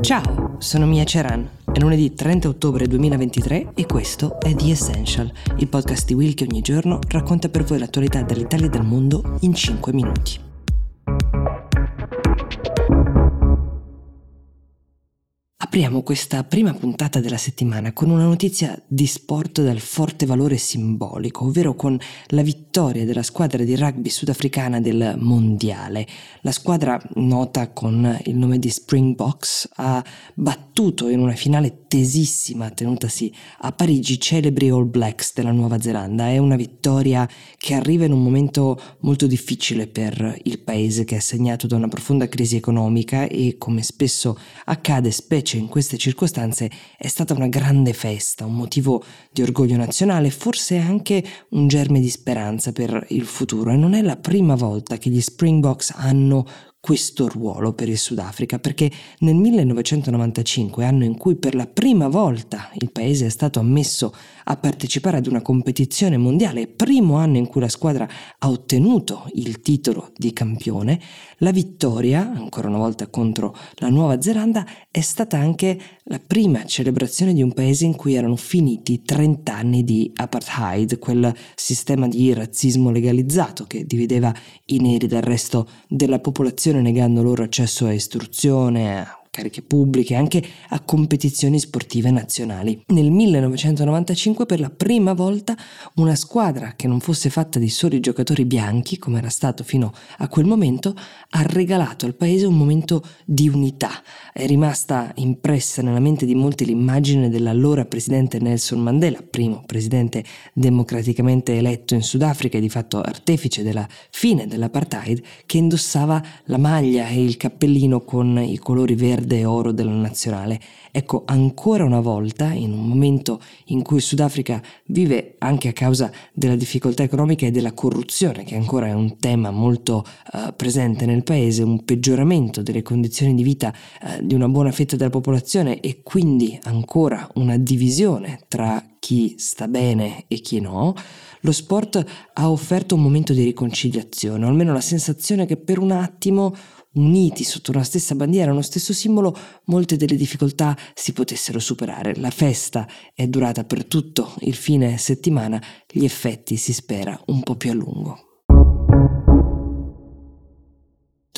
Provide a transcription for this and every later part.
Ciao, sono Mia Ceran. È lunedì 30 ottobre 2023 e questo è The Essential, il podcast di Will che ogni giorno racconta per voi l'attualità dell'Italia e del mondo in 5 minuti. Apriamo questa prima puntata della settimana con una notizia di sport dal forte valore simbolico, ovvero con la vittoria della squadra di rugby sudafricana del Mondiale. La squadra, nota con il nome di Springboks, ha battuto in una finale tesissima tenutasi a Parigi celebri All Blacks della Nuova Zelanda. È una vittoria che arriva in un momento molto difficile per il paese che è segnato da una profonda crisi economica e, come spesso accade, specie in queste circostanze è stata una grande festa, un motivo di orgoglio nazionale, forse anche un germe di speranza per il futuro e non è la prima volta che gli Springboks hanno questo ruolo per il Sudafrica perché nel 1995, anno in cui per la prima volta il paese è stato ammesso a partecipare ad una competizione mondiale, primo anno in cui la squadra ha ottenuto il titolo di campione, la vittoria, ancora una volta contro la Nuova Zelanda, è stata anche la prima celebrazione di un paese in cui erano finiti 30 anni di apartheid, quel sistema di razzismo legalizzato che divideva i neri dal resto della popolazione negando loro accesso a istruzione, cariche pubbliche, anche a competizioni sportive nazionali. Nel 1995 per la prima volta una squadra che non fosse fatta di soli giocatori bianchi, come era stato fino a quel momento, ha regalato al paese un momento di unità. È rimasta impressa nella mente di molti l'immagine dell'allora presidente Nelson Mandela, primo presidente democraticamente eletto in Sudafrica e di fatto artefice della fine dell'apartheid, che indossava la maglia e il cappellino con i colori verdi verde e oro della nazionale. Ecco, ancora una volta, in un momento in cui Sudafrica vive anche a causa della difficoltà economica e della corruzione, che ancora è un tema molto uh, presente nel paese, un peggioramento delle condizioni di vita uh, di una buona fetta della popolazione e quindi ancora una divisione tra chi sta bene e chi no, lo sport ha offerto un momento di riconciliazione, o almeno la sensazione che per un attimo uniti sotto una stessa bandiera, uno stesso simbolo, molte delle difficoltà si potessero superare. La festa è durata per tutto il fine settimana, gli effetti si spera un po' più a lungo.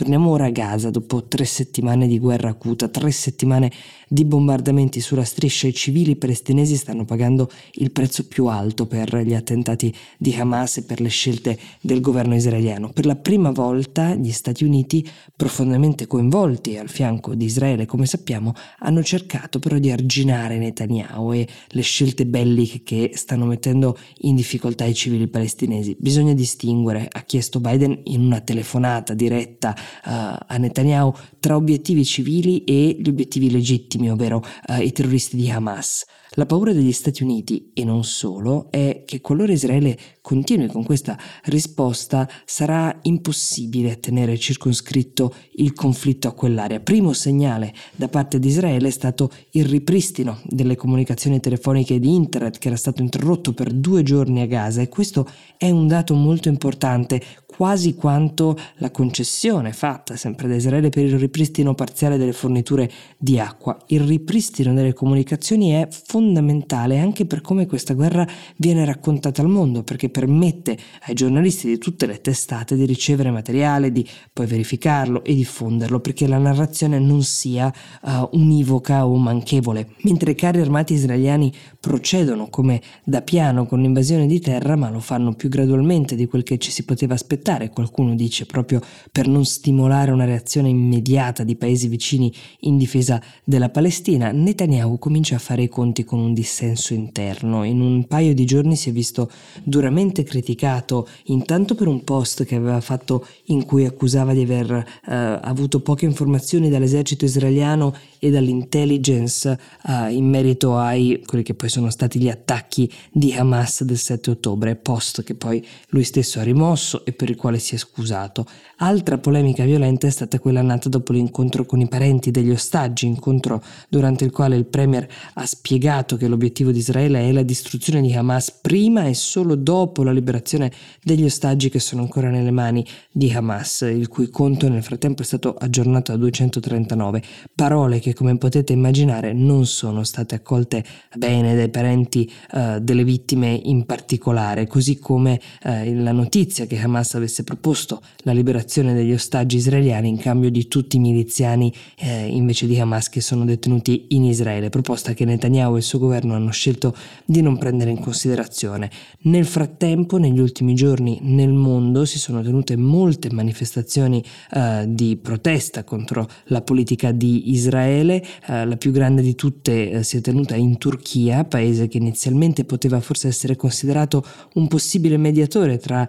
Torniamo ora a Gaza dopo tre settimane di guerra acuta, tre settimane di bombardamenti sulla striscia. I civili palestinesi stanno pagando il prezzo più alto per gli attentati di Hamas e per le scelte del governo israeliano. Per la prima volta gli Stati Uniti, profondamente coinvolti al fianco di Israele, come sappiamo, hanno cercato però di arginare Netanyahu e le scelte belliche che stanno mettendo in difficoltà i civili palestinesi. Bisogna distinguere, ha chiesto Biden in una telefonata diretta a Netanyahu tra obiettivi civili e gli obiettivi legittimi, ovvero uh, i terroristi di Hamas. La paura degli Stati Uniti, e non solo, è che qualora Israele continui con questa risposta sarà impossibile tenere circoscritto il conflitto a quell'area. Primo segnale da parte di Israele è stato il ripristino delle comunicazioni telefoniche di internet che era stato interrotto per due giorni a Gaza e questo è un dato molto importante quasi quanto la concessione fatta sempre da Israele per il ripristino parziale delle forniture di acqua. Il ripristino delle comunicazioni è fondamentale anche per come questa guerra viene raccontata al mondo, perché permette ai giornalisti di tutte le testate di ricevere materiale, di poi verificarlo e diffonderlo, perché la narrazione non sia uh, univoca o manchevole. Mentre i carri armati israeliani procedono come da piano con l'invasione di terra, ma lo fanno più gradualmente di quel che ci si poteva aspettare, qualcuno dice, proprio per non stimolare una reazione immediata di paesi vicini in difesa della Palestina, Netanyahu comincia a fare i conti con un dissenso interno. In un paio di giorni si è visto duramente criticato, intanto per un post che aveva fatto in cui accusava di aver eh, avuto poche informazioni dall'esercito israeliano e dall'intelligence eh, in merito ai quelli che poi sono stati gli attacchi di Hamas del 7 ottobre, post che poi lui stesso ha rimosso e per il quale si è scusato. Altra polemica violenta è stata quella nata dopo l'incontro con i parenti degli ostaggi, incontro durante il quale il Premier ha spiegato che l'obiettivo di Israele è la distruzione di Hamas prima e solo dopo la liberazione degli ostaggi che sono ancora nelle mani di Hamas, il cui conto nel frattempo è stato aggiornato a 239. Parole che, come potete immaginare, non sono state accolte bene dai parenti uh, delle vittime in particolare, così come uh, la notizia che Hamas avesse proposto la liberazione degli ostaggi israeliani in cambio di tutti i miliziani uh, invece di Hamas che sono detenuti in Israele, proposta che Netanyahu e il suo governo hanno scelto di non prendere in considerazione. Nel frattempo, negli ultimi giorni nel mondo si sono tenute molte manifestazioni uh, di protesta contro la politica di Israele, uh, la più grande di tutte uh, si è tenuta in Turchia, paese che inizialmente poteva forse essere considerato un possibile mediatore tra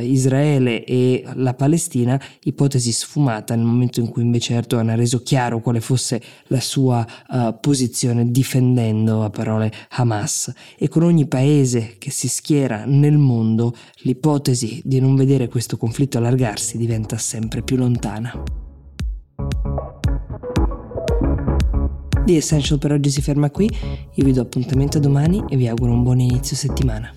Israele e la Palestina, ipotesi sfumata nel momento in cui invece Erdogan ha reso chiaro quale fosse la sua posizione difendendo a parole Hamas e con ogni paese che si schiera nel mondo l'ipotesi di non vedere questo conflitto allargarsi diventa sempre più lontana. The Essential per oggi si ferma qui, io vi do appuntamento domani e vi auguro un buon inizio settimana.